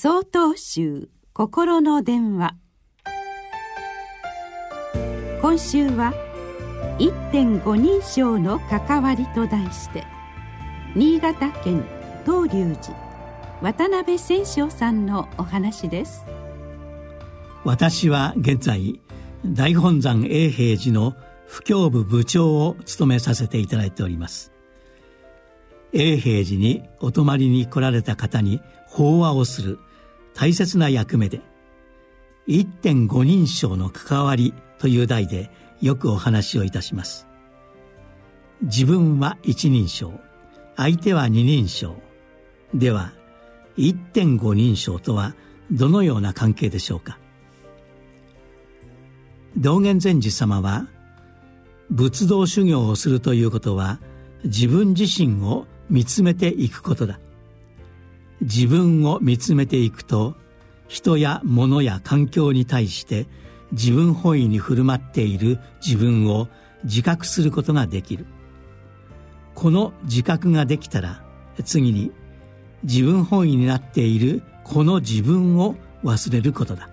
総統集心の電話。今週は「1.5人称の関わり」と題して新潟県東龍寺渡辺千章さんのお話です。私は現在大本山永平寺の布教部部長を務めさせていただいております。永平寺にお泊まりに来られた方に法話をする大切な役目で1.5人称の関わりという題でよくお話をいたします。自分は一人称相手は二人称。では1.5人称とはどのような関係でしょうか？道元禅師様は仏道修行をするということは自分自身を見つめていくことだ。自分を見つめていくと人や物や環境に対して自分本位に振る舞っている自分を自覚することができる。この自覚ができたら次に自分本位になっているこの自分を忘れることだ。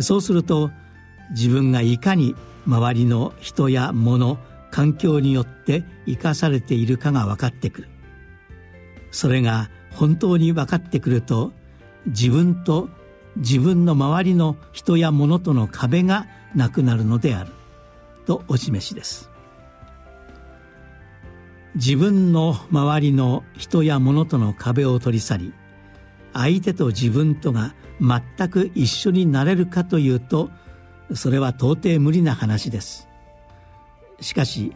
そうすると自分がいかに周りの人や物環境によって生かされているかが分かってくる。それが本当に分かってくると自分と自分の周りの人や物との壁がなくなるのである。とお示しです。自分の周りの人や物との壁を取り去り相手と自分とが全く一緒になれるかというとそれは到底無理な話です。しかし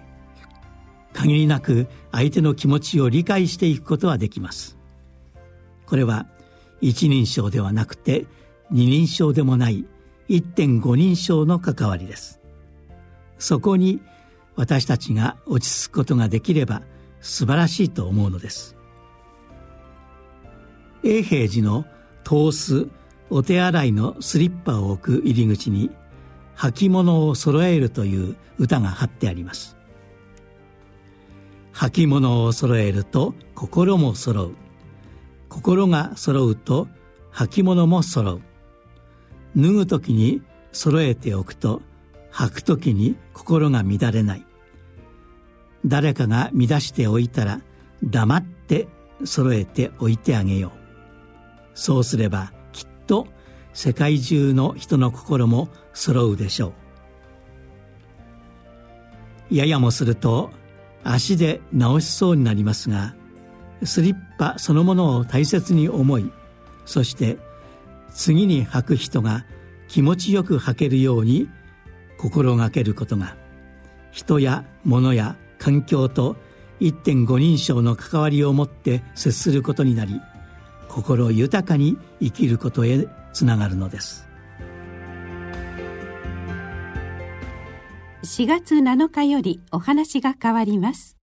限りなく相手の気持ちを理解していくことはできます。これは一人称ではなくて二人称でもない1.5人称の関わりです。そこに私たちが落ち着くことができれば素晴らしいと思うのです。永平寺の通すお手洗いのスリッパを置く入り口に履物を揃えるという歌が貼ってあります。履物を揃えると心も揃う。心が揃うと履物も揃う。脱ぐ時に揃えておくと履く時に心が乱れない。誰かが乱しておいたら黙って揃えておいてあげよう。そうすればきっと世界中の人の心も揃うでしょう。ややもすると足で直しそうになりますがスリッパそのものを大切に思いそして次に履く人が気持ちよく履けるように心がけることが人や物や環境と1.5人称の関わりを持って接することになり心豊かに生きることへつながるのです。4月7日よりお話が変わります。